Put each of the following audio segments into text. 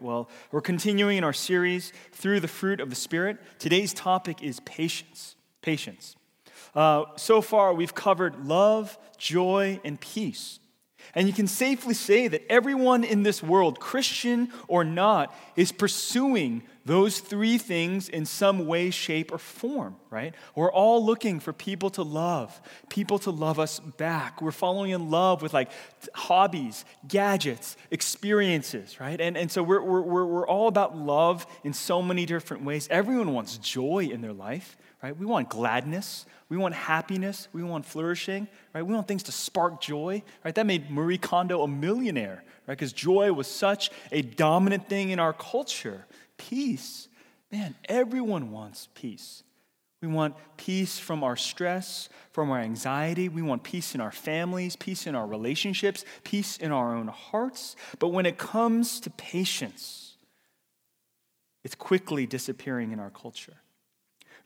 right, well, we're continuing in our series through the fruit of the Spirit. Today's topic is patience. Patience. Uh, so far, we've covered love, joy, and peace. And you can safely say that everyone in this world, Christian or not, is pursuing those three things in some way, shape, or form, right? We're all looking for people to love, people to love us back. We're falling in love with like hobbies, gadgets, experiences, right? And, and so we're, we're, we're all about love in so many different ways. Everyone wants joy in their life, right? We want gladness, we want happiness, we want flourishing, right? We want things to spark joy, right? That made Marie Kondo a millionaire, right? Because joy was such a dominant thing in our culture. Peace, man, everyone wants peace. We want peace from our stress, from our anxiety. We want peace in our families, peace in our relationships, peace in our own hearts. But when it comes to patience, it's quickly disappearing in our culture.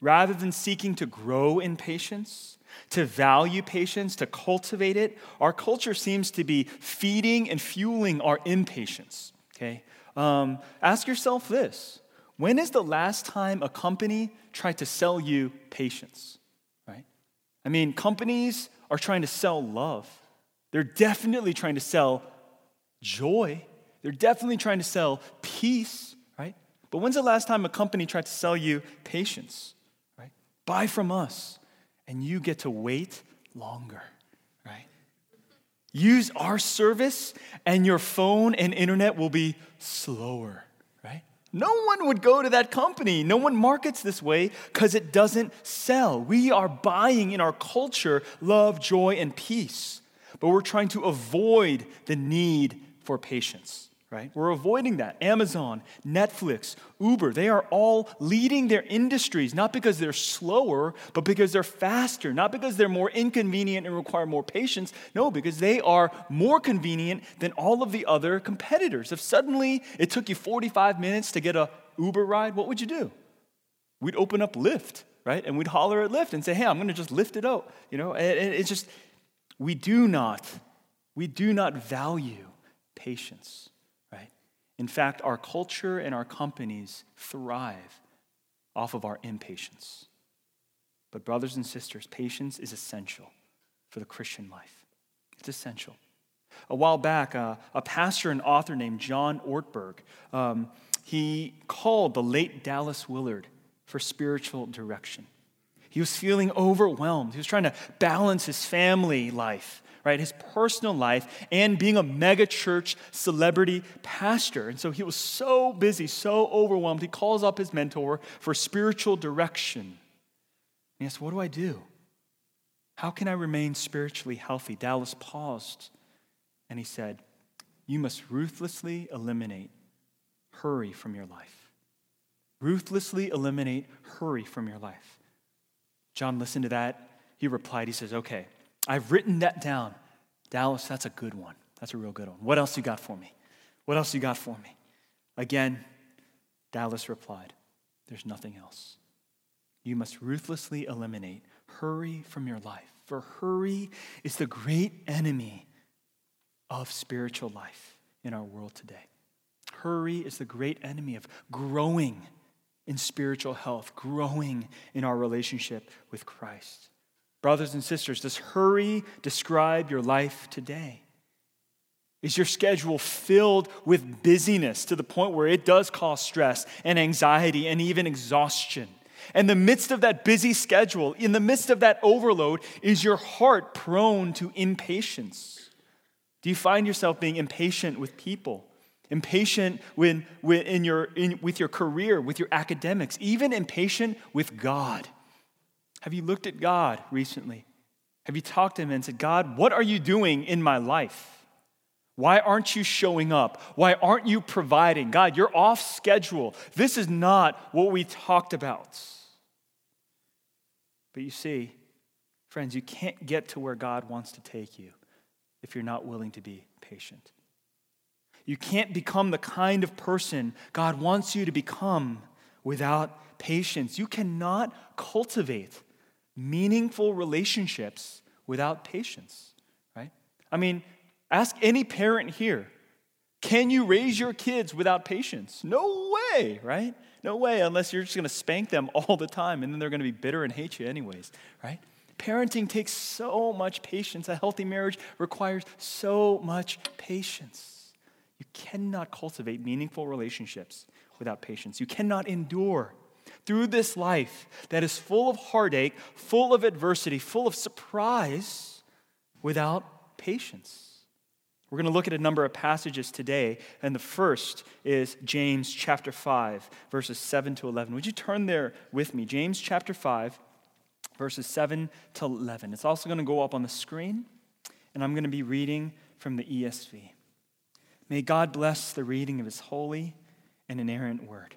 Rather than seeking to grow in patience, to value patience, to cultivate it, our culture seems to be feeding and fueling our impatience. Okay? Um, ask yourself this when is the last time a company tried to sell you patience? Right? I mean, companies are trying to sell love. They're definitely trying to sell joy. They're definitely trying to sell peace, right? But when's the last time a company tried to sell you patience? Right? Buy from us, and you get to wait longer, right? Use our service, and your phone and internet will be slower, right? No one would go to that company. No one markets this way because it doesn't sell. We are buying in our culture love, joy, and peace, but we're trying to avoid the need for patience right? We're avoiding that. Amazon, Netflix, Uber, they are all leading their industries, not because they're slower, but because they're faster, not because they're more inconvenient and require more patience. No, because they are more convenient than all of the other competitors. If suddenly it took you 45 minutes to get a Uber ride, what would you do? We'd open up Lyft, right? And we'd holler at Lyft and say, hey, I'm going to just lift it out. You know, and it's just, we do not, we do not value patience. In fact, our culture and our companies thrive off of our impatience. But, brothers and sisters, patience is essential for the Christian life. It's essential. A while back, uh, a pastor and author named John Ortberg, um, he called the late Dallas Willard for spiritual direction. He was feeling overwhelmed. He was trying to balance his family life right? His personal life and being a mega church celebrity pastor. And so he was so busy, so overwhelmed. He calls up his mentor for spiritual direction. he asks, What do I do? How can I remain spiritually healthy? Dallas paused and he said, You must ruthlessly eliminate hurry from your life. Ruthlessly eliminate hurry from your life. John listened to that. He replied, He says, Okay, I've written that down. Dallas, that's a good one. That's a real good one. What else you got for me? What else you got for me? Again, Dallas replied, There's nothing else. You must ruthlessly eliminate hurry from your life, for hurry is the great enemy of spiritual life in our world today. Hurry is the great enemy of growing in spiritual health, growing in our relationship with Christ. Brothers and sisters, does hurry describe your life today? Is your schedule filled with busyness to the point where it does cause stress and anxiety and even exhaustion? In the midst of that busy schedule, in the midst of that overload, is your heart prone to impatience? Do you find yourself being impatient with people? Impatient when, when in your, in, with your career, with your academics, even impatient with God? Have you looked at God recently? Have you talked to Him and said, God, what are you doing in my life? Why aren't you showing up? Why aren't you providing? God, you're off schedule. This is not what we talked about. But you see, friends, you can't get to where God wants to take you if you're not willing to be patient. You can't become the kind of person God wants you to become without patience. You cannot cultivate meaningful relationships without patience, right? I mean, ask any parent here Can you raise your kids without patience? No way, right? No way, unless you're just going to spank them all the time and then they're going to be bitter and hate you, anyways, right? Parenting takes so much patience. A healthy marriage requires so much patience. You cannot cultivate meaningful relationships without patience. You cannot endure through this life that is full of heartache, full of adversity, full of surprise without patience. We're going to look at a number of passages today, and the first is James chapter 5, verses 7 to 11. Would you turn there with me? James chapter 5, verses 7 to 11. It's also going to go up on the screen, and I'm going to be reading from the ESV. May God bless the reading of his holy and inerrant word.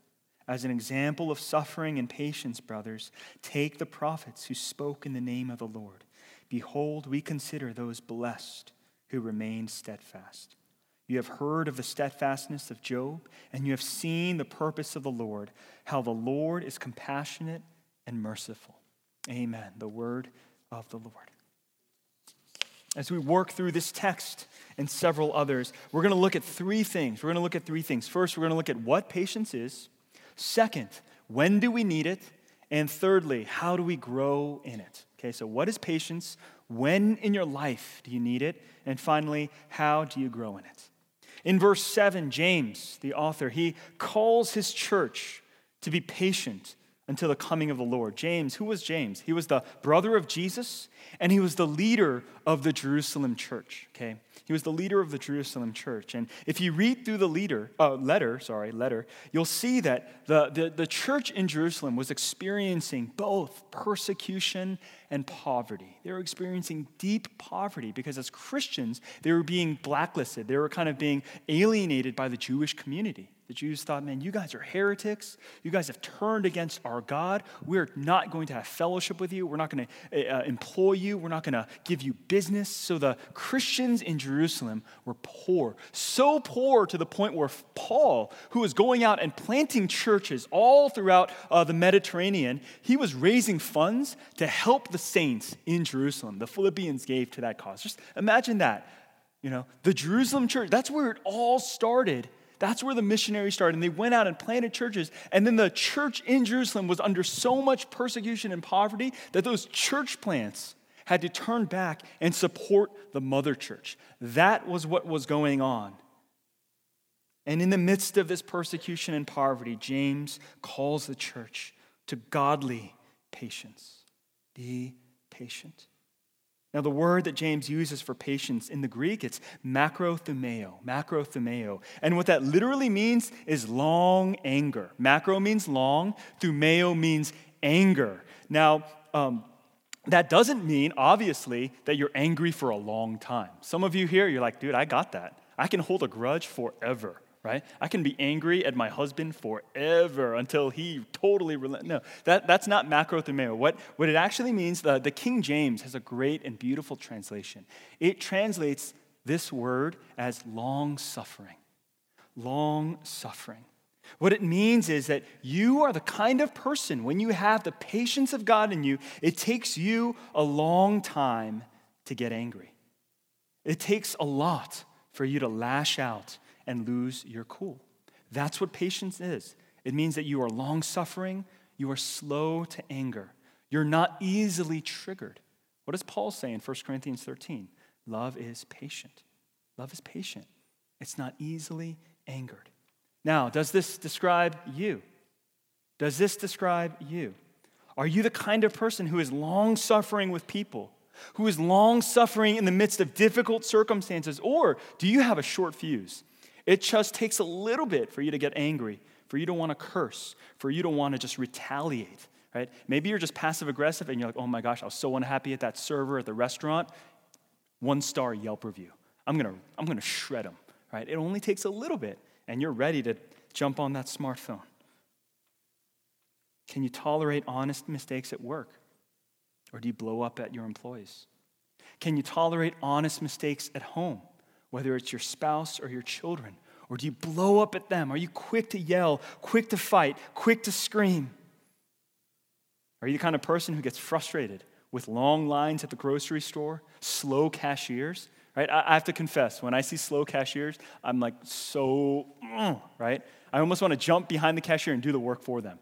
As an example of suffering and patience, brothers, take the prophets who spoke in the name of the Lord. Behold, we consider those blessed who remain steadfast. You have heard of the steadfastness of Job, and you have seen the purpose of the Lord, how the Lord is compassionate and merciful. Amen. The word of the Lord. As we work through this text and several others, we're going to look at three things. We're going to look at three things. First, we're going to look at what patience is. Second, when do we need it? And thirdly, how do we grow in it? Okay, so what is patience? When in your life do you need it? And finally, how do you grow in it? In verse 7, James, the author, he calls his church to be patient until the coming of the Lord. James, who was James? He was the brother of Jesus and he was the leader of the Jerusalem church, okay? He was the leader of the Jerusalem church. And if you read through the leader, uh, letter, sorry, letter, you'll see that the, the, the church in Jerusalem was experiencing both persecution and poverty. They were experiencing deep poverty because as Christians, they were being blacklisted. They were kind of being alienated by the Jewish community. The Jews thought, man, you guys are heretics. You guys have turned against our God. We're not going to have fellowship with you. We're not going to uh, employ you. We're not going to give you business. So the Christians in Jerusalem were poor, so poor to the point where Paul, who was going out and planting churches all throughout uh, the Mediterranean, he was raising funds to help the saints in Jerusalem. The Philippians gave to that cause. Just imagine that. You know, the Jerusalem church, that's where it all started that's where the missionaries started. And they went out and planted churches. And then the church in Jerusalem was under so much persecution and poverty that those church plants had to turn back and support the mother church. That was what was going on. And in the midst of this persecution and poverty, James calls the church to godly patience. Be patient. Now, the word that James uses for patience in the Greek, it's macrothumeo, macrothumeo. And what that literally means is long anger. Macro means long, thumeo means anger. Now, um, that doesn't mean, obviously, that you're angry for a long time. Some of you here, you're like, dude, I got that. I can hold a grudge forever right? I can be angry at my husband forever until he totally relents. No, that, that's not macrothumeo. What, what it actually means, the, the King James has a great and beautiful translation. It translates this word as long suffering. Long suffering. What it means is that you are the kind of person, when you have the patience of God in you, it takes you a long time to get angry. It takes a lot for you to lash out and lose your cool. That's what patience is. It means that you are long suffering, you are slow to anger, you're not easily triggered. What does Paul say in 1 Corinthians 13? Love is patient. Love is patient. It's not easily angered. Now, does this describe you? Does this describe you? Are you the kind of person who is long suffering with people, who is long suffering in the midst of difficult circumstances, or do you have a short fuse? It just takes a little bit for you to get angry, for you to want to curse, for you to want to just retaliate, right? Maybe you're just passive aggressive and you're like, oh my gosh, I was so unhappy at that server at the restaurant. One star Yelp review. I'm going to I'm going to shred him, right? It only takes a little bit, and you're ready to jump on that smartphone. Can you tolerate honest mistakes at work? Or do you blow up at your employees? Can you tolerate honest mistakes at home, whether it's your spouse or your children? Or do you blow up at them? Are you quick to yell, quick to fight, quick to scream? Are you the kind of person who gets frustrated with long lines at the grocery store, slow cashiers? Right? I have to confess, when I see slow cashiers, I'm like so, mm, right? I almost want to jump behind the cashier and do the work for them.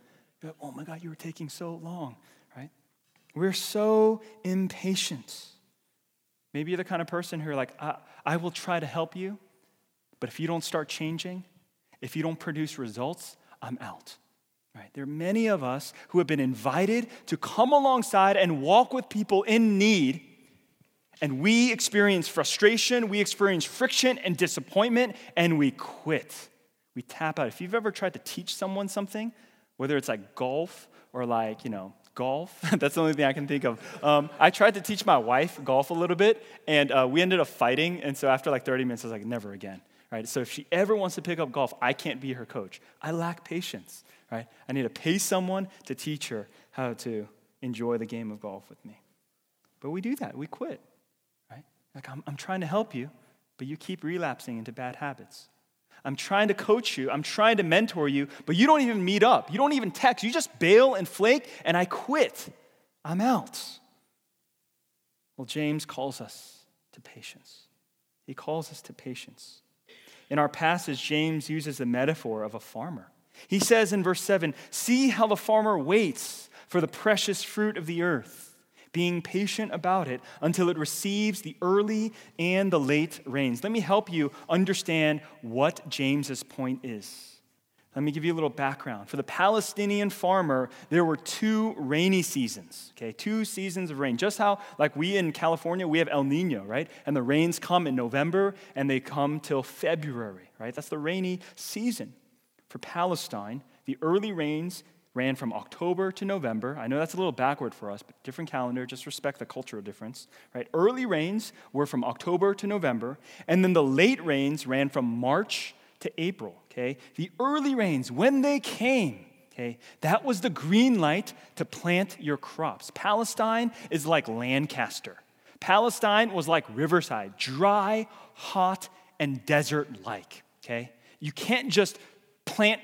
oh my God, you were taking so long, right? We're so impatient. Maybe you're the kind of person who are like, I, I will try to help you, but if you don't start changing, if you don't produce results, I'm out. Right? There are many of us who have been invited to come alongside and walk with people in need, and we experience frustration, we experience friction and disappointment, and we quit. We tap out. If you've ever tried to teach someone something, whether it's like golf or like, you know, golf. That's the only thing I can think of. Um, I tried to teach my wife golf a little bit, and uh, we ended up fighting. And so after like 30 minutes, I was like, never again. Right? So if she ever wants to pick up golf, I can't be her coach. I lack patience. Right? I need to pay someone to teach her how to enjoy the game of golf with me. But we do that. We quit. Like I'm, I'm trying to help you, but you keep relapsing into bad habits. I'm trying to coach you, I'm trying to mentor you, but you don't even meet up. You don't even text. You just bail and flake, and I quit. I'm out. Well, James calls us to patience. He calls us to patience. In our passage, James uses the metaphor of a farmer. He says in verse 7 See how the farmer waits for the precious fruit of the earth being patient about it until it receives the early and the late rains. Let me help you understand what James's point is. Let me give you a little background. For the Palestinian farmer, there were two rainy seasons, okay? Two seasons of rain. Just how, like we in California, we have El Nino, right? And the rains come in November and they come till February, right? That's the rainy season. For Palestine, the early rains ran from October to November. I know that's a little backward for us, but different calendar, just respect the cultural difference, right? Early rains were from October to November, and then the late rains ran from March to April, okay? The early rains, when they came, okay, that was the green light to plant your crops. Palestine is like Lancaster. Palestine was like Riverside, dry, hot, and desert like, okay? You can't just plant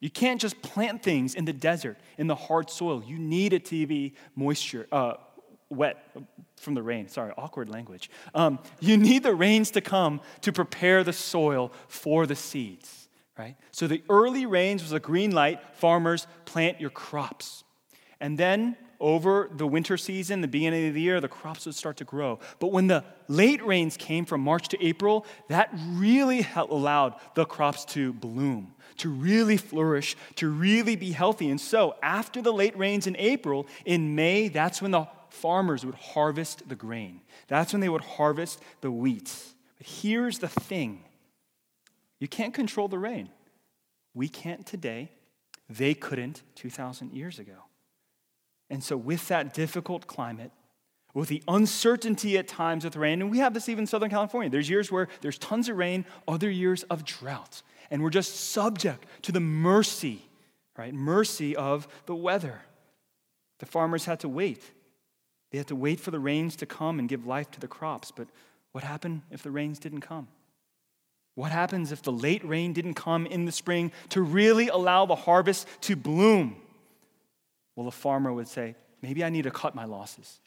you can't just plant things in the desert, in the hard soil. You need it to be moisture, uh, wet from the rain. Sorry, awkward language. Um, you need the rains to come to prepare the soil for the seeds, right? So the early rains was a green light. Farmers plant your crops. And then over the winter season, the beginning of the year, the crops would start to grow. But when the late rains came from March to April, that really allowed the crops to bloom, to really flourish, to really be healthy. And so, after the late rains in April, in May, that's when the farmers would harvest the grain. That's when they would harvest the wheat. But here's the thing you can't control the rain. We can't today. They couldn't 2,000 years ago. And so, with that difficult climate, with the uncertainty at times with rain, and we have this even in Southern California, there's years where there's tons of rain, other years of drought. And we're just subject to the mercy, right? Mercy of the weather. The farmers had to wait. They had to wait for the rains to come and give life to the crops. But what happened if the rains didn't come? What happens if the late rain didn't come in the spring to really allow the harvest to bloom? Well, the farmer would say, maybe I need to cut my losses.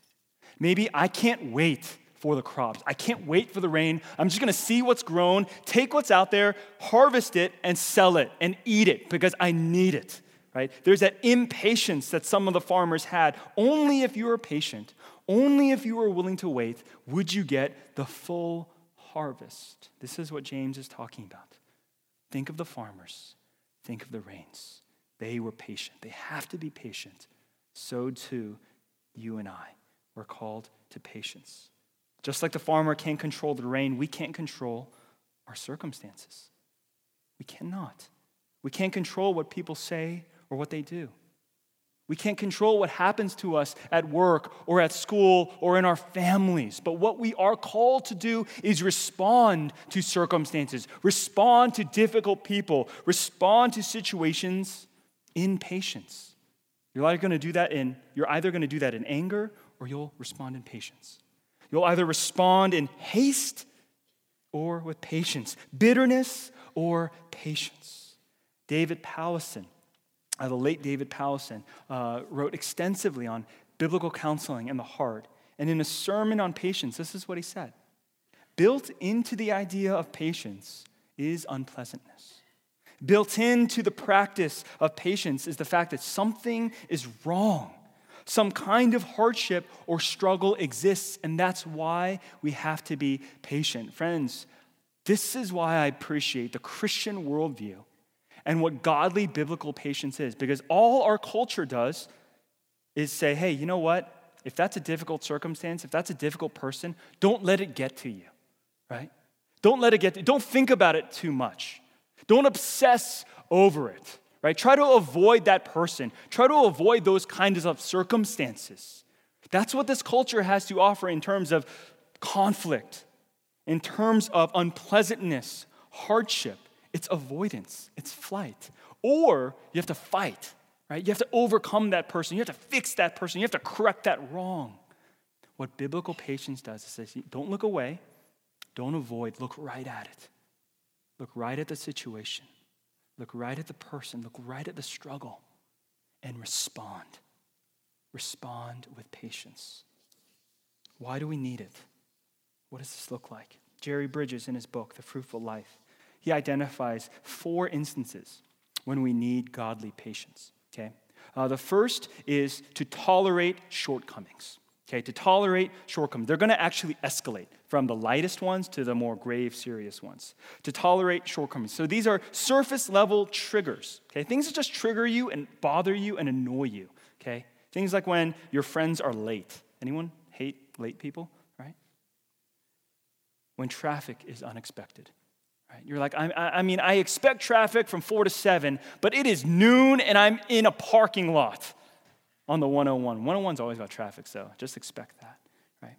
Maybe I can't wait for the crops. I can't wait for the rain. I'm just gonna see what's grown, take what's out there, harvest it, and sell it and eat it because I need it, right? There's that impatience that some of the farmers had. Only if you were patient, only if you were willing to wait, would you get the full harvest. This is what James is talking about. Think of the farmers, think of the rains. They were patient. They have to be patient. So too, you and I were called to patience. Just like the farmer can't control the rain, we can't control our circumstances. We cannot. We can't control what people say or what they do. We can't control what happens to us at work or at school or in our families. But what we are called to do is respond to circumstances, respond to difficult people, respond to situations in patience. You're either going to do that in you're either going to do that in anger or you'll respond in patience. You'll either respond in haste or with patience, bitterness or patience. David Powlison uh, the late David Powlison, uh, wrote extensively on biblical counseling and the heart. And in a sermon on patience, this is what he said Built into the idea of patience is unpleasantness. Built into the practice of patience is the fact that something is wrong. Some kind of hardship or struggle exists, and that's why we have to be patient. Friends, this is why I appreciate the Christian worldview and what godly biblical patience is. Because all our culture does is say, hey, you know what? If that's a difficult circumstance, if that's a difficult person, don't let it get to you, right? Don't let it get to, don't think about it too much. Don't obsess over it, right? Try to avoid that person. Try to avoid those kinds of circumstances. That's what this culture has to offer in terms of conflict, in terms of unpleasantness, hardship. It's avoidance, it's flight. Or you have to fight, right? You have to overcome that person. You have to fix that person. You have to correct that wrong. What biblical patience does is says, don't look away, don't avoid, look right at it. Look right at the situation. Look right at the person. Look right at the struggle and respond. Respond with patience. Why do we need it? What does this look like? Jerry Bridges, in his book, The Fruitful Life, he identifies four instances when we need godly patience. Okay? Uh, the first is to tolerate shortcomings. Okay, to tolerate shortcomings. They're going to actually escalate from the lightest ones to the more grave, serious ones. To tolerate shortcomings. So these are surface level triggers. Okay, things that just trigger you and bother you and annoy you. Okay, things like when your friends are late. Anyone hate late people? Right? When traffic is unexpected. Right? You're like, I, I mean, I expect traffic from 4 to 7, but it is noon and I'm in a parking lot on the 101. 101's always about traffic, so just expect that, right?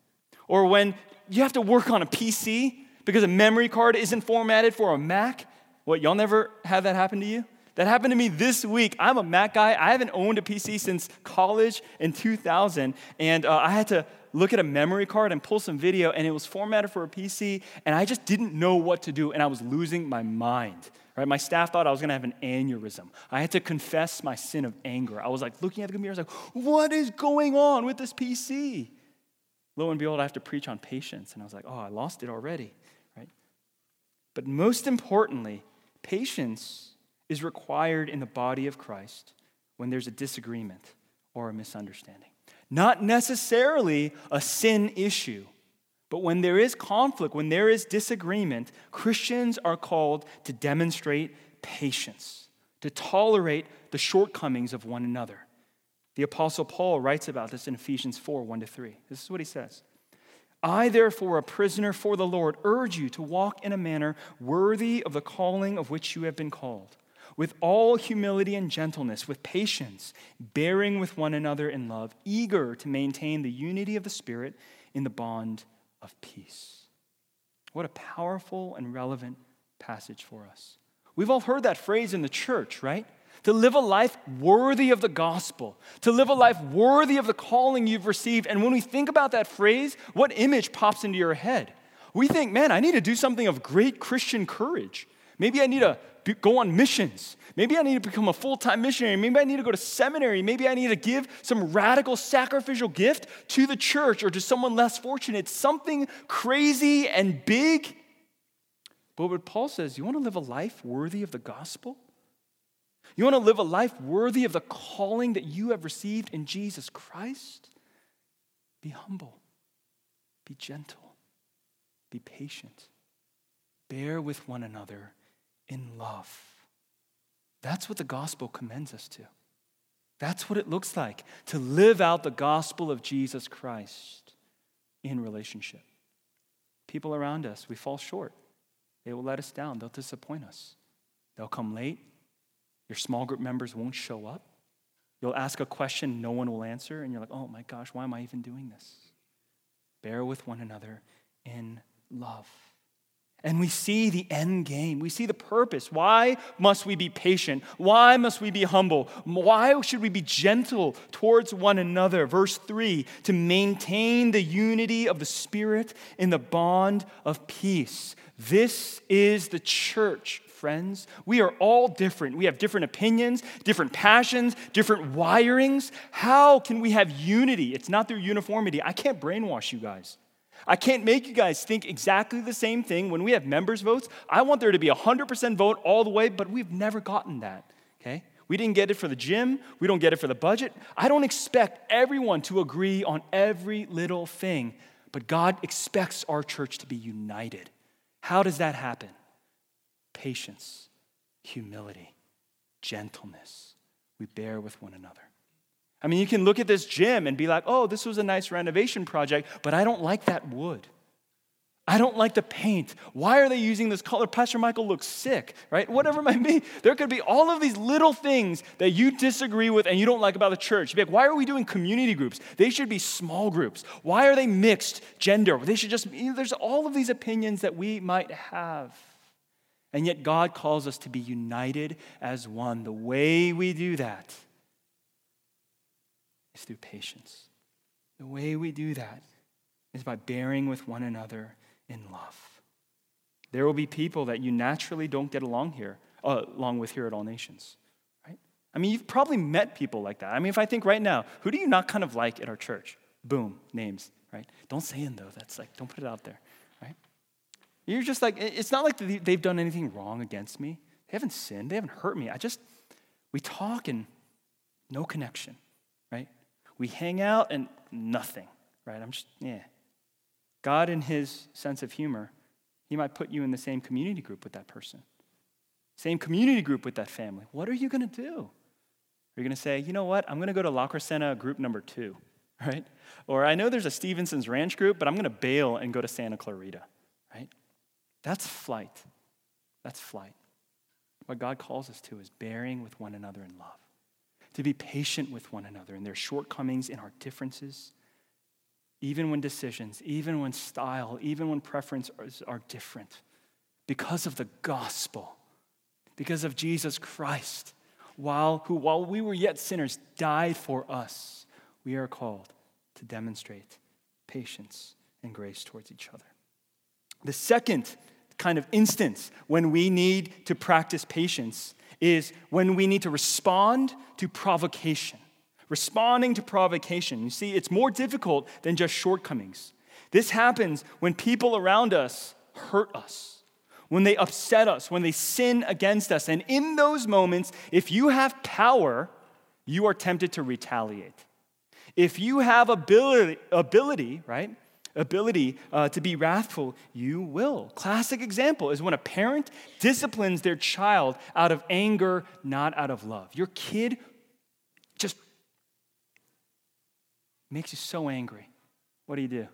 Or when you have to work on a PC because a memory card isn't formatted for a Mac. What, y'all never have that happen to you? That happened to me this week. I'm a Mac guy. I haven't owned a PC since college in 2000, and uh, I had to look at a memory card and pull some video, and it was formatted for a PC, and I just didn't know what to do, and I was losing my mind. Right? My staff thought I was going to have an aneurysm. I had to confess my sin of anger. I was like looking at the computer, I was like, what is going on with this PC? Lo and behold, I have to preach on patience. And I was like, oh, I lost it already. Right? But most importantly, patience is required in the body of Christ when there's a disagreement or a misunderstanding not necessarily a sin issue. But when there is conflict, when there is disagreement, Christians are called to demonstrate patience, to tolerate the shortcomings of one another. The Apostle Paul writes about this in Ephesians 4 1 to 3. This is what he says I, therefore, a prisoner for the Lord, urge you to walk in a manner worthy of the calling of which you have been called with all humility and gentleness, with patience, bearing with one another in love, eager to maintain the unity of the Spirit in the bond of peace. What a powerful and relevant passage for us. We've all heard that phrase in the church, right? To live a life worthy of the gospel, to live a life worthy of the calling you've received. And when we think about that phrase, what image pops into your head? We think, man, I need to do something of great Christian courage. Maybe I need to go on missions. Maybe I need to become a full time missionary. Maybe I need to go to seminary. Maybe I need to give some radical sacrificial gift to the church or to someone less fortunate. Something crazy and big. But what Paul says, you want to live a life worthy of the gospel? You want to live a life worthy of the calling that you have received in Jesus Christ? Be humble, be gentle, be patient, bear with one another in love. That's what the gospel commends us to. That's what it looks like to live out the gospel of Jesus Christ in relationship. People around us, we fall short. They will let us down, they'll disappoint us. They'll come late. Your small group members won't show up. You'll ask a question no one will answer, and you're like, oh my gosh, why am I even doing this? Bear with one another in love. And we see the end game. We see the purpose. Why must we be patient? Why must we be humble? Why should we be gentle towards one another? Verse 3 to maintain the unity of the Spirit in the bond of peace. This is the church, friends. We are all different. We have different opinions, different passions, different wirings. How can we have unity? It's not through uniformity. I can't brainwash you guys. I can't make you guys think exactly the same thing when we have members' votes. I want there to be a 100% vote all the way, but we've never gotten that, okay? We didn't get it for the gym. We don't get it for the budget. I don't expect everyone to agree on every little thing, but God expects our church to be united. How does that happen? Patience, humility, gentleness. We bear with one another. I mean, you can look at this gym and be like, oh, this was a nice renovation project, but I don't like that wood. I don't like the paint. Why are they using this color? Pastor Michael looks sick, right? Whatever it might be. There could be all of these little things that you disagree with and you don't like about the church. You'd be like, why are we doing community groups? They should be small groups. Why are they mixed gender? They should just, you know, there's all of these opinions that we might have. And yet God calls us to be united as one. The way we do that is through patience. The way we do that is by bearing with one another in love. There will be people that you naturally don't get along here, uh, along with here at All Nations, right? I mean, you've probably met people like that. I mean, if I think right now, who do you not kind of like at our church? Boom, names, right? Don't say them though. That's like, don't put it out there, right? You're just like, it's not like they've done anything wrong against me. They haven't sinned. They haven't hurt me. I just, we talk and no connection, right? We hang out and nothing, right? I'm just, yeah. God, in his sense of humor, he might put you in the same community group with that person, same community group with that family. What are you going to do? Are you going to say, you know what? I'm going to go to La Crescenta group number two, right? Or I know there's a Stevenson's Ranch group, but I'm going to bail and go to Santa Clarita, right? That's flight. That's flight. What God calls us to is bearing with one another in love to be patient with one another in their shortcomings, in our differences, even when decisions, even when style, even when preferences are different, because of the gospel, because of Jesus Christ, while, who, while we were yet sinners, died for us, we are called to demonstrate patience and grace towards each other. The second kind of instance when we need to practice patience is when we need to respond to provocation. Responding to provocation. You see, it's more difficult than just shortcomings. This happens when people around us hurt us, when they upset us, when they sin against us. And in those moments, if you have power, you are tempted to retaliate. If you have ability, ability right, ability uh, to be wrathful, you will. Classic example is when a parent disciplines their child out of anger, not out of love. Your kid just makes you so angry. What do you do?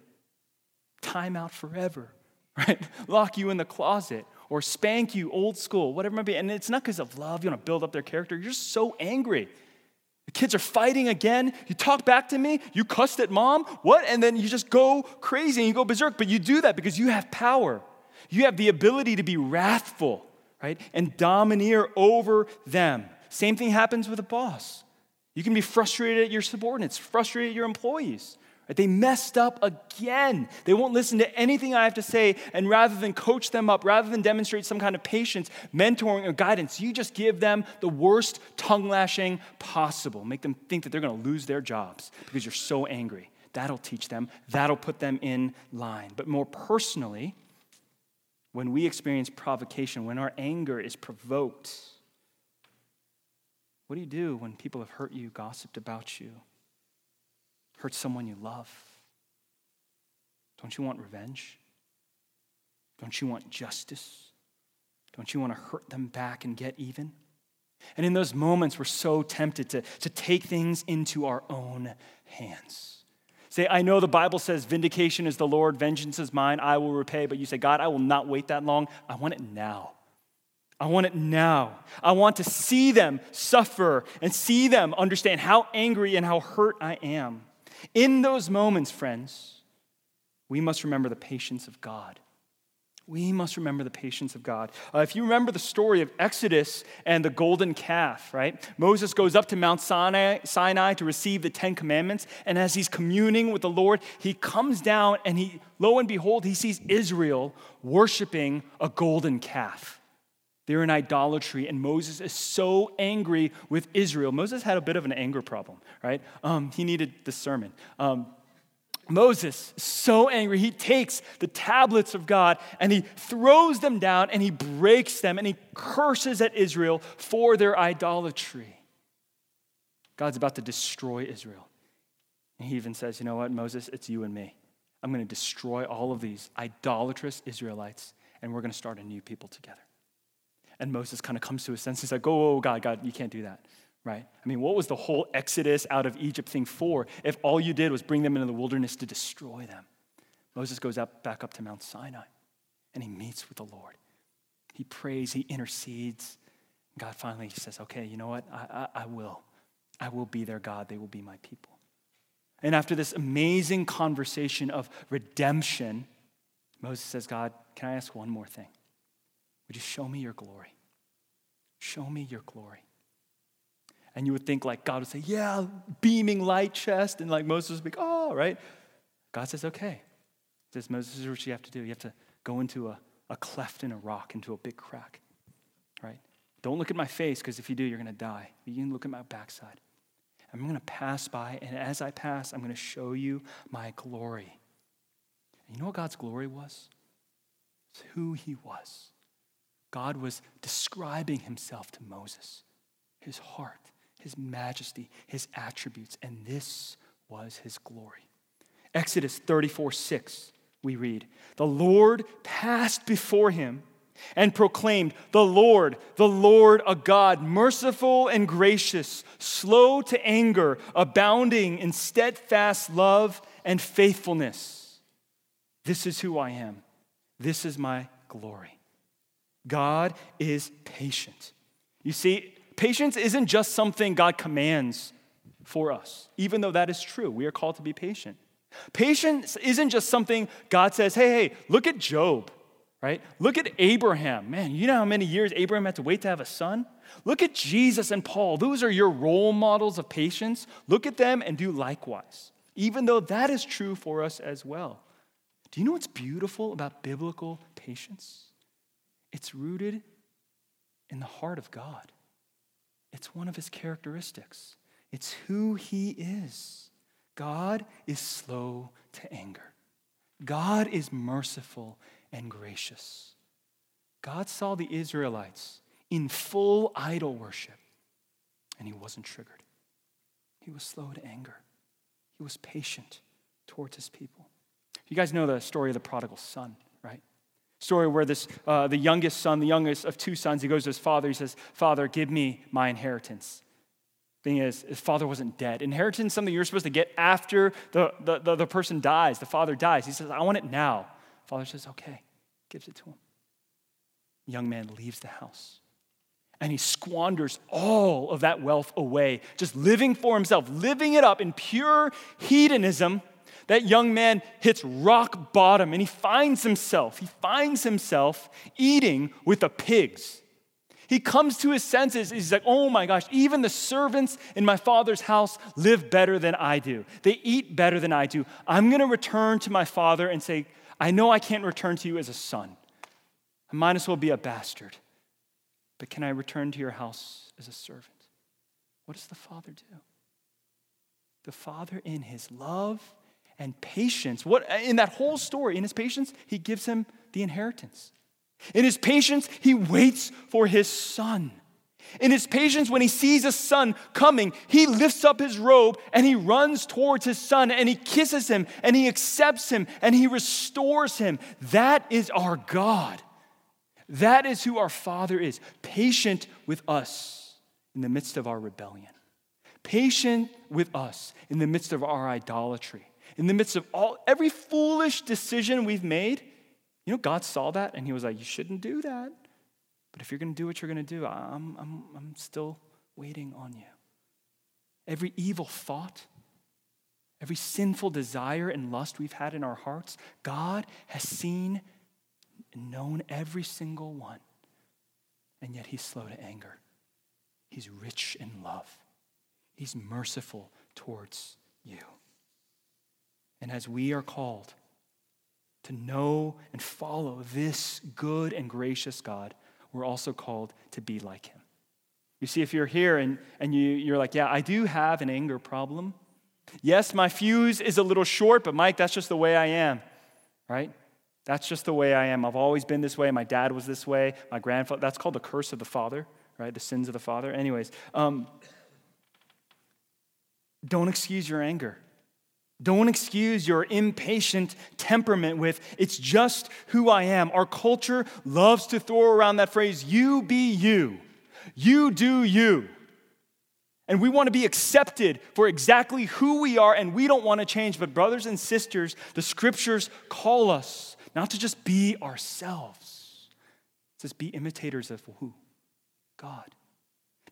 Time out forever, right? Lock you in the closet or spank you old school, whatever it might be. And it's not because of love, you want to build up their character. You're just so angry. The kids are fighting again. You talk back to me. You cussed at mom. What? And then you just go crazy and you go berserk. But you do that because you have power. You have the ability to be wrathful, right? And domineer over them. Same thing happens with a boss. You can be frustrated at your subordinates, frustrated at your employees. They messed up again. They won't listen to anything I have to say. And rather than coach them up, rather than demonstrate some kind of patience, mentoring, or guidance, you just give them the worst tongue lashing possible. Make them think that they're going to lose their jobs because you're so angry. That'll teach them, that'll put them in line. But more personally, when we experience provocation, when our anger is provoked, what do you do when people have hurt you, gossiped about you? Hurt someone you love? Don't you want revenge? Don't you want justice? Don't you want to hurt them back and get even? And in those moments, we're so tempted to, to take things into our own hands. Say, I know the Bible says vindication is the Lord, vengeance is mine, I will repay. But you say, God, I will not wait that long. I want it now. I want it now. I want to see them suffer and see them understand how angry and how hurt I am. In those moments, friends, we must remember the patience of God. We must remember the patience of God. Uh, if you remember the story of Exodus and the golden calf, right? Moses goes up to Mount Sinai, Sinai to receive the Ten Commandments, and as he's communing with the Lord, he comes down and he, lo and behold, he sees Israel worshiping a golden calf. They're in idolatry, and Moses is so angry with Israel. Moses had a bit of an anger problem, right? Um, he needed the sermon. Um, Moses, so angry, he takes the tablets of God and he throws them down and he breaks them and he curses at Israel for their idolatry. God's about to destroy Israel. And he even says, You know what, Moses, it's you and me. I'm going to destroy all of these idolatrous Israelites and we're going to start a new people together. And Moses kind of comes to his senses. He's like, Oh, oh God, God, you can't do that right? I mean, what was the whole Exodus out of Egypt thing for if all you did was bring them into the wilderness to destroy them? Moses goes up, back up to Mount Sinai and he meets with the Lord. He prays, he intercedes. God finally says, Okay, you know what? I, I, I will. I will be their God. They will be my people. And after this amazing conversation of redemption, Moses says, God, can I ask one more thing? Would you show me your glory? Show me your glory. And you would think like God would say, yeah, beaming light chest. And like Moses would be, oh, right? God says, okay. Says, Moses, this is what you have to do. You have to go into a, a cleft in a rock, into a big crack, right? Don't look at my face, because if you do, you're going to die. You can look at my backside. I'm going to pass by, and as I pass, I'm going to show you my glory. And you know what God's glory was? It's who he was. God was describing himself to Moses, his heart his majesty, his attributes, and this was his glory. Exodus 34 6, we read, The Lord passed before him and proclaimed, The Lord, the Lord, a God, merciful and gracious, slow to anger, abounding in steadfast love and faithfulness. This is who I am. This is my glory. God is patient. You see, patience isn't just something God commands for us, even though that is true. We are called to be patient. Patience isn't just something God says, hey, hey, look at Job, right? Look at Abraham. Man, you know how many years Abraham had to wait to have a son? Look at Jesus and Paul. Those are your role models of patience. Look at them and do likewise, even though that is true for us as well. Do you know what's beautiful about biblical patience? It's rooted in the heart of God. It's one of his characteristics, it's who he is. God is slow to anger, God is merciful and gracious. God saw the Israelites in full idol worship, and he wasn't triggered. He was slow to anger, he was patient towards his people. You guys know the story of the prodigal son? Story where this, uh, the youngest son, the youngest of two sons, he goes to his father. He says, Father, give me my inheritance. Thing is, his father wasn't dead. Inheritance is something you're supposed to get after the, the, the, the person dies, the father dies. He says, I want it now. Father says, Okay, gives it to him. Young man leaves the house and he squanders all of that wealth away, just living for himself, living it up in pure hedonism that young man hits rock bottom and he finds himself, he finds himself eating with the pigs. He comes to his senses. He's like, oh my gosh, even the servants in my father's house live better than I do. They eat better than I do. I'm going to return to my father and say, I know I can't return to you as a son. I might as well be a bastard. But can I return to your house as a servant? What does the father do? The father, in his love and patience. What in that whole story, in his patience, he gives him the inheritance. In his patience, he waits for his son. In his patience, when he sees a son coming, he lifts up his robe and he runs towards his son and he kisses him and he accepts him and he restores him. That is our God. That is who our Father is, patient with us in the midst of our rebellion, patient with us in the midst of our idolatry in the midst of all every foolish decision we've made, you know, God saw that and he was like, You shouldn't do that. But if you're going to do what you're going to do, I'm, I'm, I'm still waiting on you. Every evil thought, every sinful desire and lust we've had in our hearts, God has seen and known every single one. And yet He's slow to anger. He's rich in love. He's merciful towards you. And as we are called to know and follow this good and gracious God, we're also called to be like him. You see, if you're here and, and you, you're like, yeah, I do have an anger problem. Yes, my fuse is a little short, but Mike, that's just the way I am, right? That's just the way I am. I've always been this way. My dad was this way. My grandfather, that's called the curse of the father, right? The sins of the father. Anyways, um, don't excuse your anger. Don't excuse your impatient temperament with, it's just who I am. Our culture loves to throw around that phrase, you be you, you do you. And we want to be accepted for exactly who we are, and we don't want to change. But, brothers and sisters, the scriptures call us not to just be ourselves, it says, be imitators of who? God.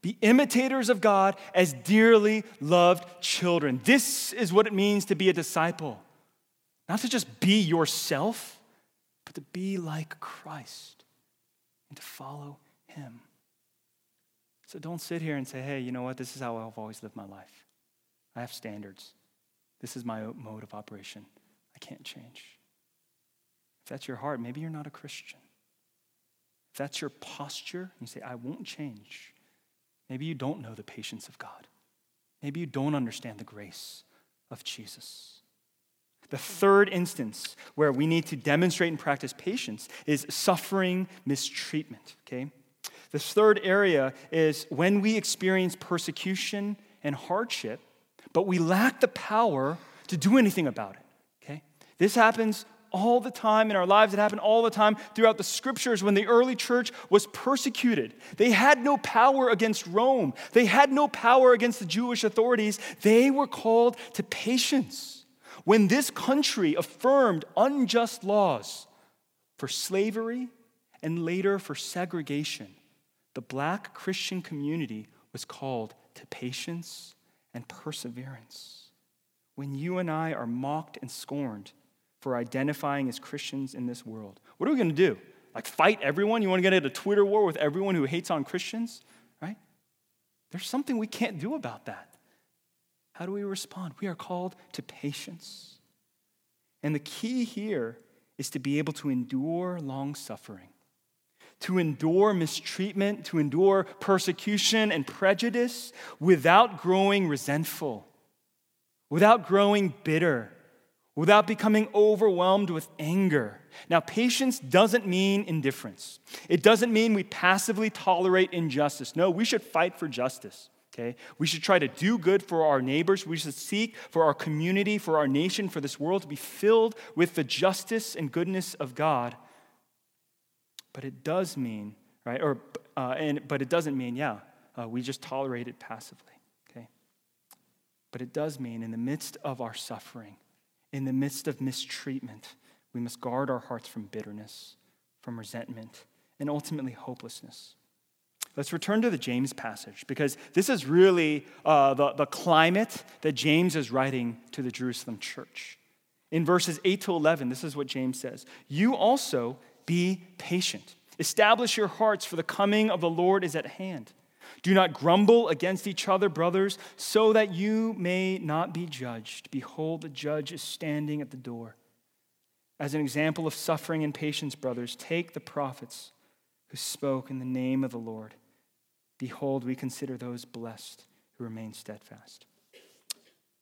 Be imitators of God as dearly loved children. This is what it means to be a disciple. Not to just be yourself, but to be like Christ and to follow Him. So don't sit here and say, hey, you know what? This is how I've always lived my life. I have standards. This is my mode of operation. I can't change. If that's your heart, maybe you're not a Christian. If that's your posture, you say, I won't change. Maybe you don't know the patience of God. Maybe you don't understand the grace of Jesus. The third instance where we need to demonstrate and practice patience is suffering mistreatment, okay? The third area is when we experience persecution and hardship, but we lack the power to do anything about it, okay? This happens all the time in our lives. It happened all the time throughout the scriptures when the early church was persecuted. They had no power against Rome, they had no power against the Jewish authorities. They were called to patience. When this country affirmed unjust laws for slavery and later for segregation, the black Christian community was called to patience and perseverance. When you and I are mocked and scorned, for identifying as Christians in this world. What are we going to do? Like fight everyone? You want to get into a Twitter war with everyone who hates on Christians? Right? There's something we can't do about that. How do we respond? We are called to patience. And the key here is to be able to endure long suffering, to endure mistreatment, to endure persecution and prejudice without growing resentful, without growing bitter, without becoming overwhelmed with anger. Now, patience doesn't mean indifference. It doesn't mean we passively tolerate injustice. No, we should fight for justice. Okay? We should try to do good for our neighbors. We should seek for our community, for our nation, for this world to be filled with the justice and goodness of God. But it does mean, right? Or, uh, and, but it doesn't mean, yeah, uh, we just tolerate it passively. Okay? But it does mean in the midst of our suffering, in the midst of mistreatment, we must guard our hearts from bitterness, from resentment, and ultimately hopelessness. Let's return to the James passage because this is really uh, the, the climate that James is writing to the Jerusalem church. In verses 8 to 11, this is what James says You also be patient. Establish your hearts, for the coming of the Lord is at hand. Do not grumble against each other, brothers, so that you may not be judged. Behold, the judge is standing at the door. As an example of suffering and patience, brothers, take the prophets who spoke in the name of the Lord. Behold, we consider those blessed who remain steadfast.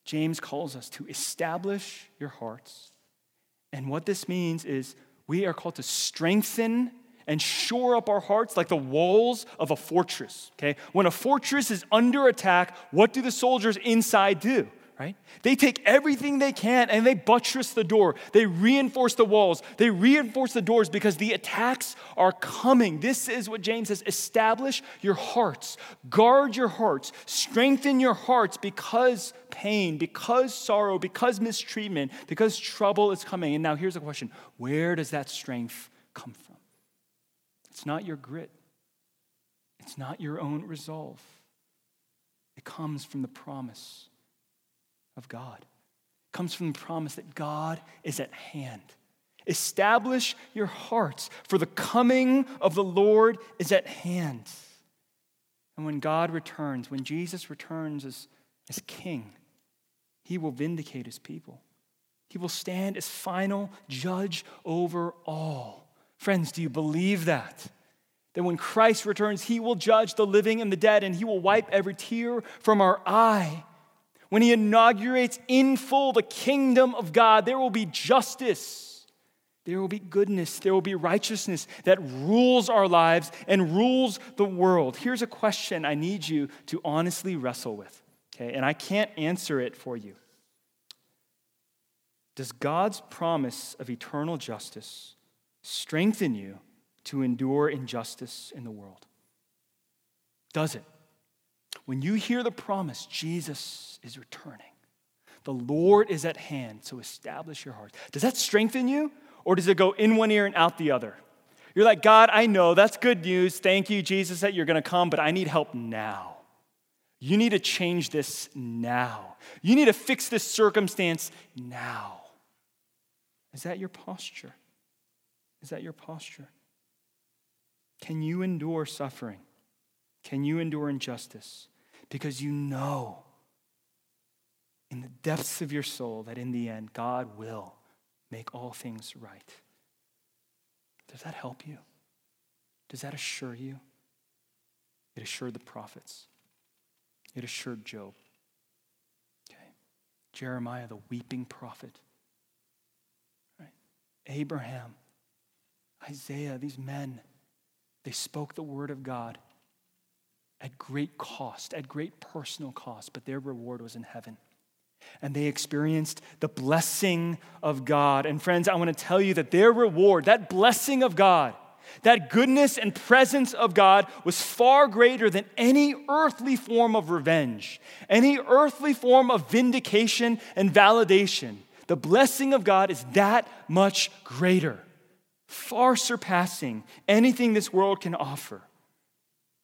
James calls us to establish your hearts. And what this means is we are called to strengthen and shore up our hearts like the walls of a fortress. Okay? When a fortress is under attack, what do the soldiers inside do? Right? They take everything they can and they buttress the door. They reinforce the walls. They reinforce the doors because the attacks are coming. This is what James says establish your hearts, guard your hearts, strengthen your hearts because pain, because sorrow, because mistreatment, because trouble is coming. And now here's a question where does that strength come from? It's not your grit. It's not your own resolve, it comes from the promise of God. It comes from the promise that God is at hand. Establish your hearts, for the coming of the Lord is at hand. And when God returns, when Jesus returns as, as king, he will vindicate his people. He will stand as final judge over all. Friends, do you believe that? That when Christ returns, he will judge the living and the dead, and he will wipe every tear from our eye. When he inaugurates in full the kingdom of God, there will be justice, there will be goodness, there will be righteousness that rules our lives and rules the world. Here's a question I need you to honestly wrestle with, okay? And I can't answer it for you. Does God's promise of eternal justice strengthen you to endure injustice in the world? Does it? When you hear the promise, Jesus is returning, the Lord is at hand, so establish your heart. Does that strengthen you, or does it go in one ear and out the other? You're like, God, I know that's good news. Thank you, Jesus, that you're going to come, but I need help now. You need to change this now. You need to fix this circumstance now. Is that your posture? Is that your posture? Can you endure suffering? Can you endure injustice? Because you know in the depths of your soul that in the end, God will make all things right. Does that help you? Does that assure you? It assured the prophets, it assured Job. Okay. Jeremiah, the weeping prophet. Right? Abraham, Isaiah, these men they spoke the word of God at great cost, at great personal cost, but their reward was in heaven. And they experienced the blessing of God. And friends, I want to tell you that their reward, that blessing of God, that goodness and presence of God was far greater than any earthly form of revenge, any earthly form of vindication and validation. The blessing of God is that much greater far surpassing anything this world can offer.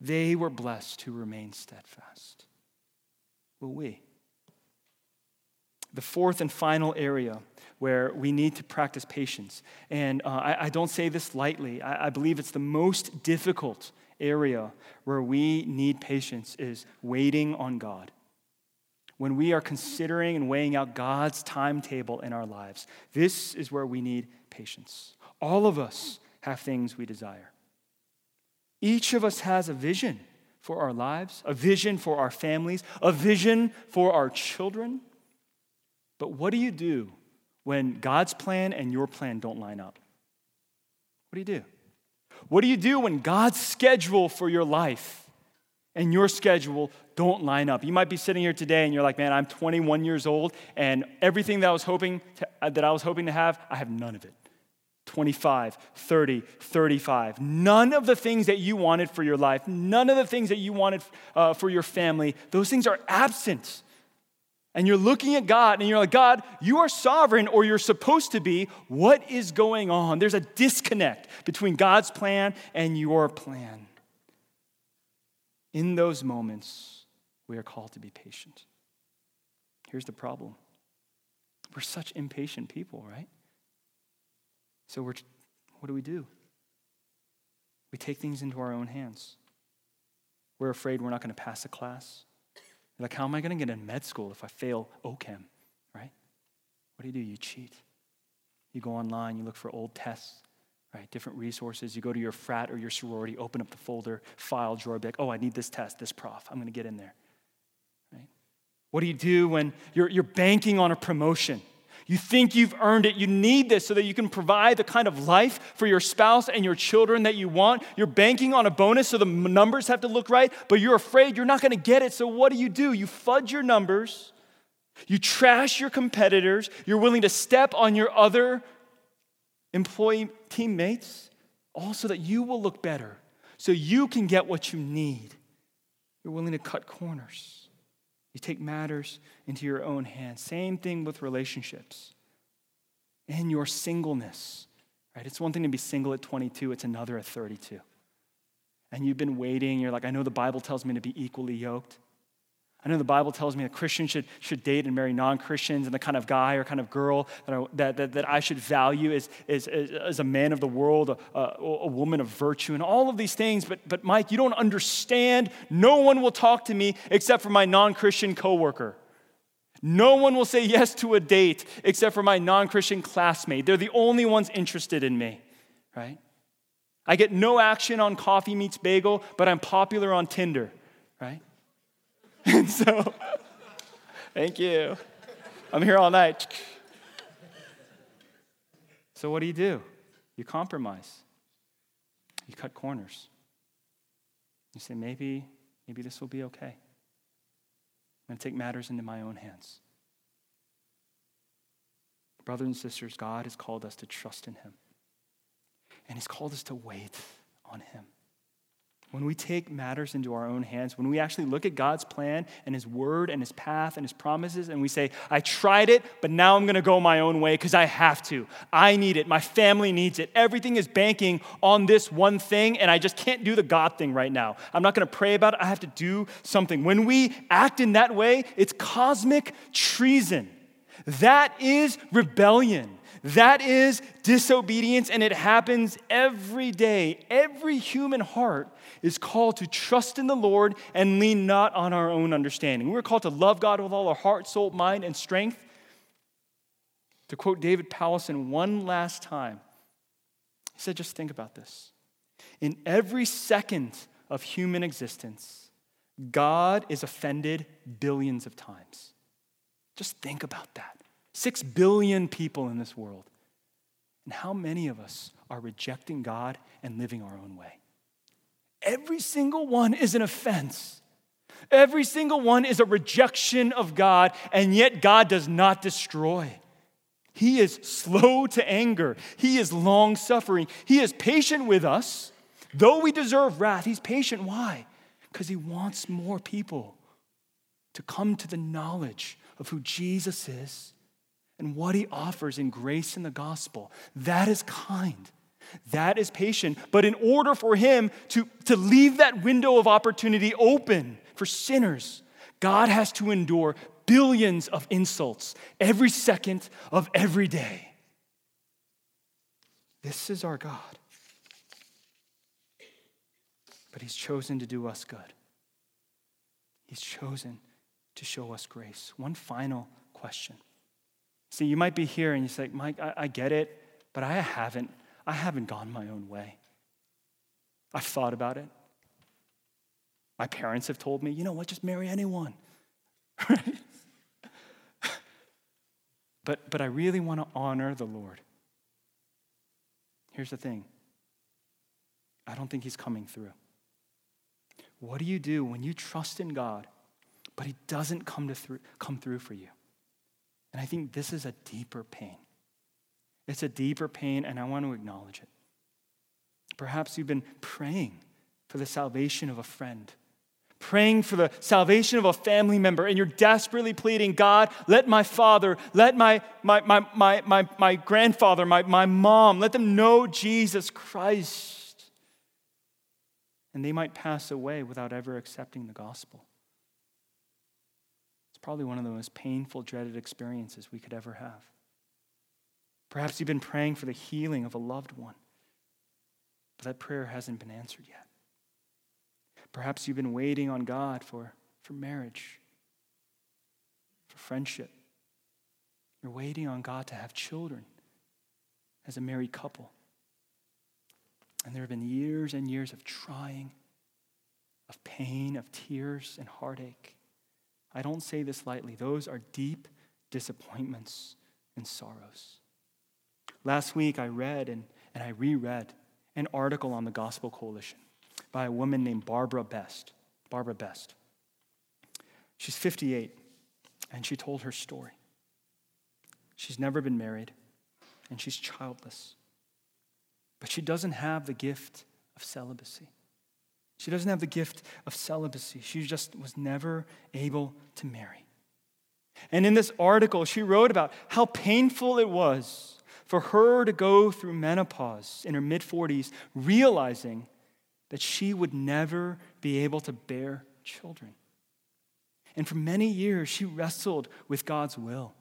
They were blessed who remained steadfast. Will we? The fourth and final area where we need to practice patience, and uh, I, I, don't say this lightly, I, I believe it's the most difficult area where we need patience, is waiting on God when we are considering and weighing out God's timetable in our lives. This is where we need patience. All of us have things we desire. Each of us has a vision for our lives, a vision for our families, a vision for our children. But what do you do when God's plan and your plan don't line up? What do you do? What do you do when God's schedule for your life and your schedule don't line up? You might be sitting here today and you're like, "Man, I'm 21 years old and everything that I was hoping to, that I was hoping to have, I have none of it." 25, 30, 35. None of the things that you wanted for your life, none of the things that you wanted uh, for your family, those things are absent. And you're looking at God and you're like, God, you are sovereign or you're supposed to be. What is going on? There's a disconnect between God's plan and your plan. In those moments, we are called to be patient. Here's the problem we're such impatient people, right? So we're, what do we do? We take things into our own hands. We're afraid we're not going to pass a class. Like, how am I going to get in med school if I fail OChem, right? What do you do? You cheat. You go online, you look for old tests, right? Different resources. You go to your frat or your sorority, open up the folder, file drawer, be like, oh, I need this test, this prof. I'm going to get in there, right? What do you do when you're, you're banking on a promotion? You think you've earned it. You need this so that you can provide the kind of life for your spouse and your children that you want. You're banking on a bonus so the numbers have to look right, but you're afraid you're not going to get it. So what do you do? You fudge your numbers. You trash your competitors. You're willing to step on your other employee teammates, all so that you will look better, so you can get what you need. You're willing to cut corners. You take matters into your own hands. Same thing with relationships and your singleness. Right? It's one thing to be single at 22, it's another at 32. and you've been waiting. You're like, I know the Bible tells me to be equally yoked. I know the Bible tells me a Christian should, should date and marry non Christians, and the kind of guy or kind of girl that I, that, that, that I should value is, is, as a man of the world, a, a, a woman of virtue, and all of these things. But, but, Mike, you don't understand. No one will talk to me except for my non Christian coworker. No one will say yes to a date except for my non Christian classmate. They're the only ones interested in me, right? I get no action on coffee meets bagel, but I'm popular on Tinder, right? And so, thank you. I'm here all night. So, what do you do? You compromise, you cut corners. You say, maybe, maybe this will be okay. I'm going to take matters into my own hands. Brothers and sisters, God has called us to trust in Him. And He's called us to wait on Him. When we take matters into our own hands, when we actually look at God's plan and His word and His path and His promises, and we say, I tried it, but now I'm gonna go my own way because I have to. I need it. My family needs it. Everything is banking on this one thing, and I just can't do the God thing right now. I'm not gonna pray about it. I have to do something. When we act in that way, it's cosmic treason. That is rebellion. That is disobedience, and it happens every day. Every human heart is called to trust in the Lord and lean not on our own understanding. We're called to love God with all our heart, soul, mind, and strength. To quote David Powlison one last time, he said, just think about this. In every second of human existence, God is offended billions of times. Just think about that. Six billion people in this world. And how many of us are rejecting God and living our own way? Every single one is an offense. Every single one is a rejection of God, and yet God does not destroy. He is slow to anger. He is long suffering. He is patient with us. Though we deserve wrath, He's patient. Why? Because He wants more people to come to the knowledge of who Jesus is and what He offers in grace in the gospel. That is kind. That is patient. But in order for him to, to leave that window of opportunity open for sinners, God has to endure billions of insults every second of every day. This is our God. But he's chosen to do us good. He's chosen to show us grace. One final question. See, you might be here and you say, Mike, I, I get it, but I haven't I haven't gone my own way. I've thought about it. My parents have told me, you know what, just marry anyone. but, but I really want to honor the Lord. Here's the thing I don't think He's coming through. What do you do when you trust in God, but He doesn't come, to through, come through for you? And I think this is a deeper pain. It's a deeper pain, and I want to acknowledge it. Perhaps you've been praying for the salvation of a friend, praying for the salvation of a family member, and you're desperately pleading, God, let my father, let my, my, my, my, my, my grandfather, my, my mom, let them know Jesus Christ. And they might pass away without ever accepting the gospel. Probably one of the most painful, dreaded experiences we could ever have. Perhaps you've been praying for the healing of a loved one, but that prayer hasn't been answered yet. Perhaps you've been waiting on God for, for marriage, for friendship. You're waiting on God to have children as a married couple. And there have been years and years of trying, of pain, of tears, and heartache. I don't say this lightly. Those are deep disappointments and sorrows. Last week, I read and, and I reread an article on the Gospel Coalition by a woman named Barbara Best. Barbara Best. She's 58, and she told her story. She's never been married, and she's childless. But she doesn't have the gift of celibacy. She doesn't have the gift of celibacy. She just was never able to marry. And in this article, she wrote about how painful it was for her to go through menopause in her mid 40s, realizing that she would never be able to bear children. And for many years, she wrestled with God's will.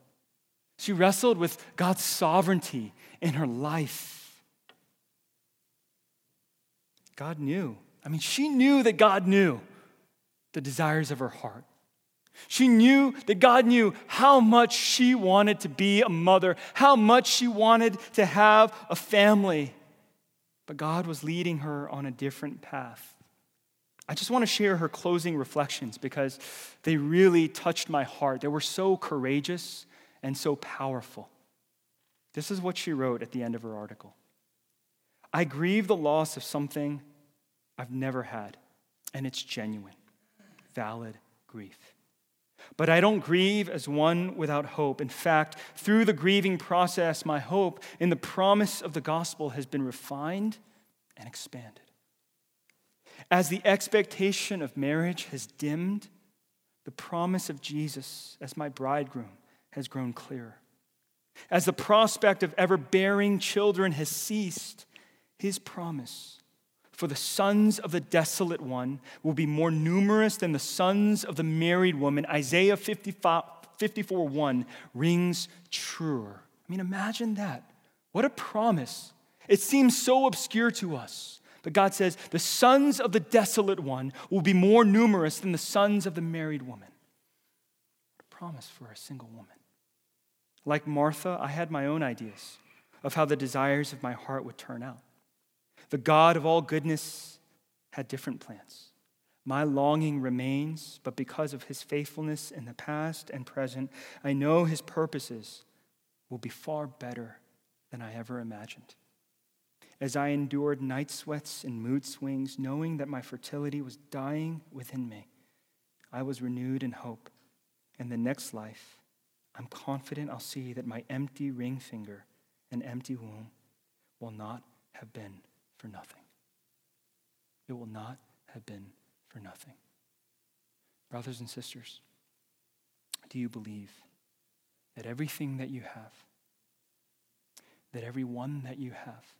She wrestled with God's sovereignty in her life. God knew. I mean, she knew that God knew the desires of her heart. She knew that God knew how much she wanted to be a mother, how much she wanted to have a family. But God was leading her on a different path. I just want to share her closing reflections because they really touched my heart. They were so courageous and so powerful. This is what she wrote at the end of her article I grieve the loss of something I've never had, and it's genuine, valid grief. But I don't grieve as one without hope. In fact, through the grieving process, my hope in the promise of the gospel has been refined and expanded. As the expectation of marriage has dimmed, the promise of Jesus as my bridegroom has grown clearer. As the prospect of ever bearing children has ceased, his promise for the sons of the desolate one will be more numerous than the sons of the married woman. Isaiah 54 1 rings truer. I mean, imagine that. What a promise. It seems so obscure to us. But God says, the sons of the desolate one will be more numerous than the sons of the married woman. A promise for a single woman. Like Martha, I had my own ideas of how the desires of my heart would turn out. The God of all goodness had different plans. My longing remains, but because of his faithfulness in the past and present, I know his purposes will be far better than I ever imagined. As I endured night sweats and mood swings, knowing that my fertility was dying within me, I was renewed in hope. In the next life, I'm confident I'll see that my empty ring finger and empty womb will not have been for nothing. It will not have been for nothing. Brothers and sisters, do you believe that everything that you have, that every one that you have,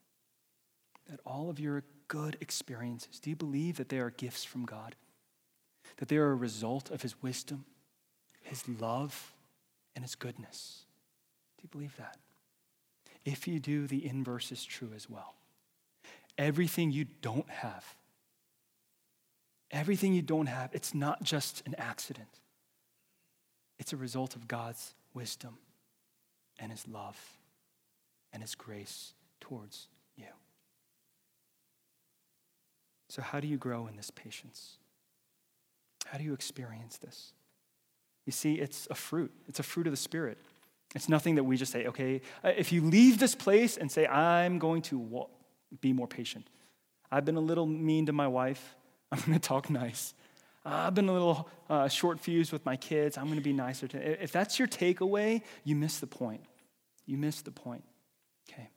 that all of your good experiences, do you believe that they are gifts from God? That they are a result of His wisdom, His love, and His goodness? Do you believe that? If you do, the inverse is true as well everything you don't have, everything you don't have, it's not just an accident. It's a result of God's wisdom and his love and his grace towards you. So, how do you grow in this patience? How do you experience this? You see, it's a fruit, it's a fruit of the Spirit. It's nothing that we just say, okay, uh, if you leave this place and say, I'm going to walk, be more patient. I've been a little mean to my wife. I'm going to talk nice. I've been a little uh, short fused with my kids. I'm going to be nicer to. If that's your takeaway, you miss the point. You miss the point. Okay.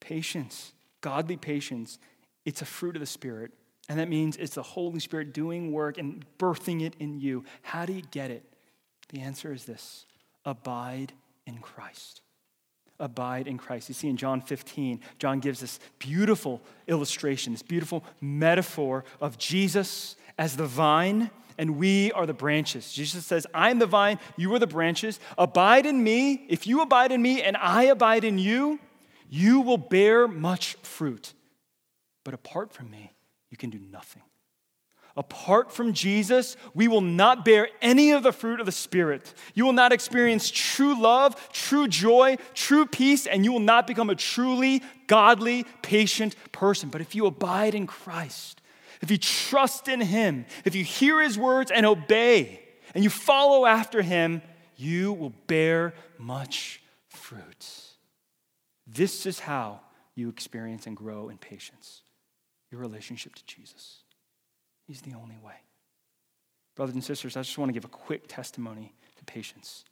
Patience, godly patience, it's a fruit of the Spirit. And that means it's the Holy Spirit doing work and birthing it in you. How do you get it? The answer is this abide in Christ abide in Christ. You see in John 15, John gives this beautiful illustration, this beautiful metaphor of Jesus as the vine and we are the branches. Jesus says, I am the vine, you are the branches. Abide in me. If you abide in me and I abide in you, you will bear much fruit. But apart from me, you can do nothing. Apart from Jesus, we will not bear any of the fruit of the Spirit. You will not experience true love, true joy, true peace, and you will not become a truly godly, patient person. But if you abide in Christ, if you trust in Him, if you hear His words and obey, and you follow after Him, you will bear much fruit. This is how you experience and grow in patience your relationship to Jesus. He's the only way. Brothers and sisters, I just want to give a quick testimony to patience.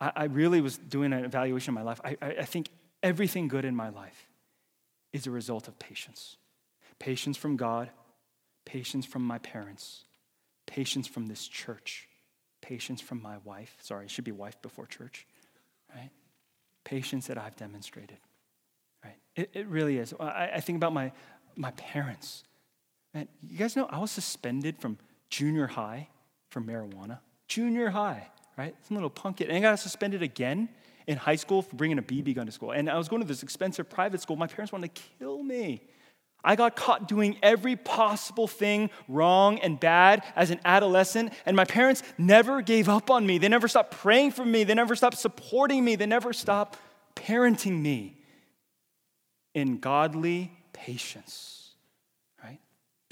I, I really was doing an evaluation of my life. I, I, I think everything good in my life is a result of patience patience from God, patience from my parents, patience from this church, patience from my wife. Sorry, it should be wife before church, right? Patience that I've demonstrated, right? It, it really is. I, I think about my, my parents. Man, you guys know I was suspended from junior high for marijuana. Junior high, right? Some little punk kid. And I got suspended again in high school for bringing a BB gun to school. And I was going to this expensive private school. My parents wanted to kill me. I got caught doing every possible thing wrong and bad as an adolescent, and my parents never gave up on me. They never stopped praying for me. They never stopped supporting me. They never stopped parenting me in godly patience?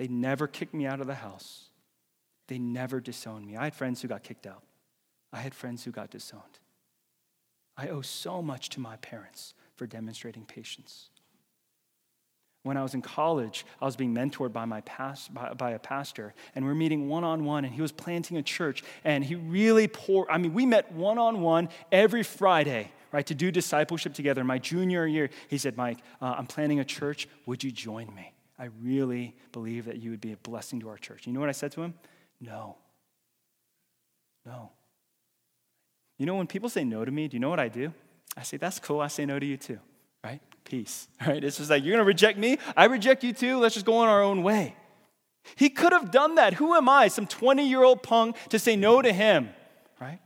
They never kicked me out of the house. They never disowned me. I had friends who got kicked out, I had friends who got disowned. I owe so much to my parents for demonstrating patience. When I was in college, I was being mentored by, my past, by, by a pastor, and we are meeting one on one, and he was planting a church. And he really poured, I mean, we met one on one every Friday, right, to do discipleship together. My junior year, he said, Mike, uh, I'm planting a church. Would you join me? I really believe that you would be a blessing to our church. You know what I said to him? No. No. You know, when people say no to me, do you know what I do? I say, That's cool. I say no to you too, right? Peace, right? It's just like, You're going to reject me? I reject you too. Let's just go on our own way. He could have done that. Who am I, some 20 year old punk, to say no to him, right?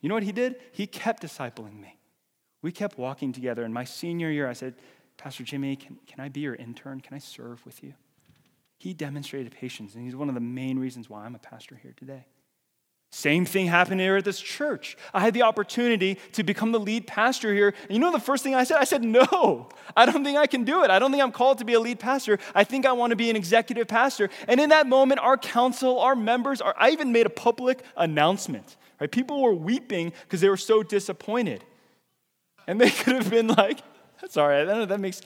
You know what he did? He kept discipling me. We kept walking together. In my senior year, I said, Pastor Jimmy, can, can I be your intern? Can I serve with you? He demonstrated patience, and he's one of the main reasons why I'm a pastor here today. Same thing happened here at this church. I had the opportunity to become the lead pastor here. And you know the first thing I said? I said, No, I don't think I can do it. I don't think I'm called to be a lead pastor. I think I want to be an executive pastor. And in that moment, our council, our members, our, I even made a public announcement. Right? People were weeping because they were so disappointed. And they could have been like, Sorry, that makes,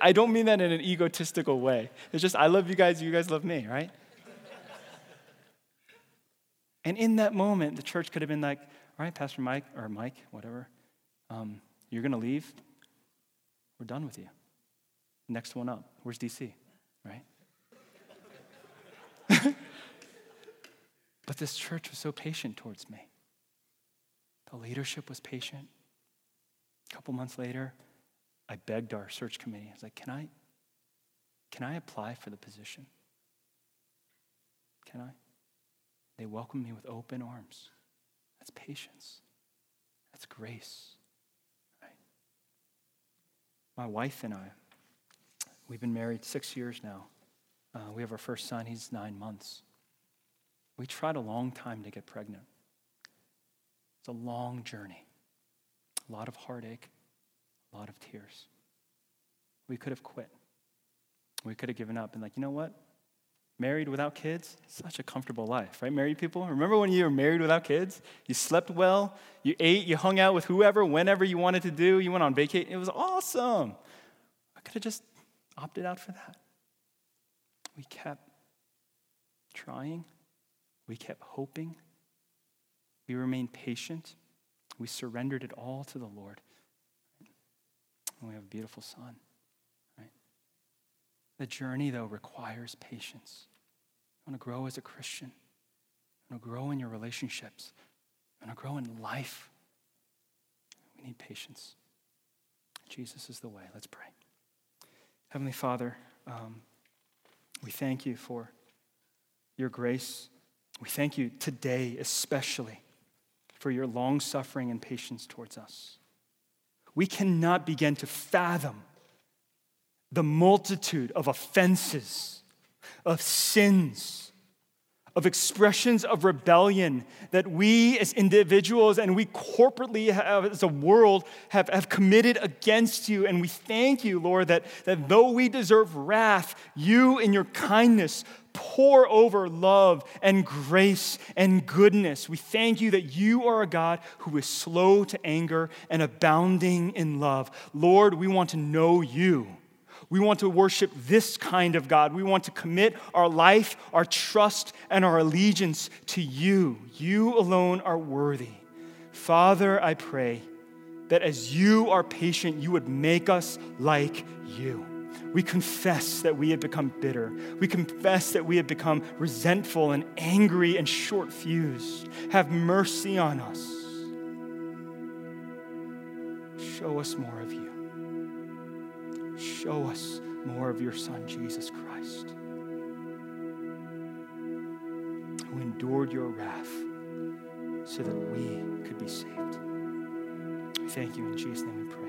I don't mean that in an egotistical way. It's just, I love you guys, you guys love me, right? And in that moment, the church could have been like, all right, Pastor Mike, or Mike, whatever, um, you're going to leave. We're done with you. Next one up. Where's DC? Right? but this church was so patient towards me. The leadership was patient. A couple months later, I begged our search committee. I was like, can I, can I apply for the position? Can I? They welcomed me with open arms. That's patience. That's grace. Right? My wife and I, we've been married six years now. Uh, we have our first son, he's nine months. We tried a long time to get pregnant. It's a long journey, a lot of heartache, a lot of tears. We could have quit. We could have given up and, like, you know what? married without kids, such a comfortable life, right? Married people, remember when you were married without kids? You slept well, you ate, you hung out with whoever, whenever you wanted to do, you went on vacation. It was awesome. I could have just opted out for that. We kept trying, we kept hoping, we remained patient, we surrendered it all to the Lord. And we have a beautiful son. Right? The journey, though, requires patience I want to grow as a Christian. I want to grow in your relationships. I want to grow in life. We need patience. Jesus is the way. Let's pray. Heavenly Father, um, we thank you for your grace. We thank you today, especially, for your long suffering and patience towards us. We cannot begin to fathom the multitude of offenses of sins, of expressions of rebellion that we as individuals and we corporately have, as a world have, have committed against you. And we thank you, Lord, that, that though we deserve wrath, you in your kindness pour over love and grace and goodness. We thank you that you are a God who is slow to anger and abounding in love. Lord, we want to know you. We want to worship this kind of God. We want to commit our life, our trust, and our allegiance to you. You alone are worthy. Father, I pray that as you are patient, you would make us like you. We confess that we have become bitter. We confess that we have become resentful and angry and short fused. Have mercy on us. Show us more of you. Show us more of your Son, Jesus Christ, who endured your wrath so that we could be saved. Thank you. In Jesus' name we pray.